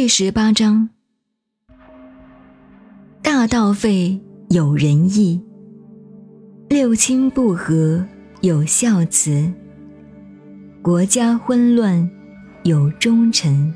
第十八章，大道废有仁义，六亲不和有孝慈，国家混乱有忠臣。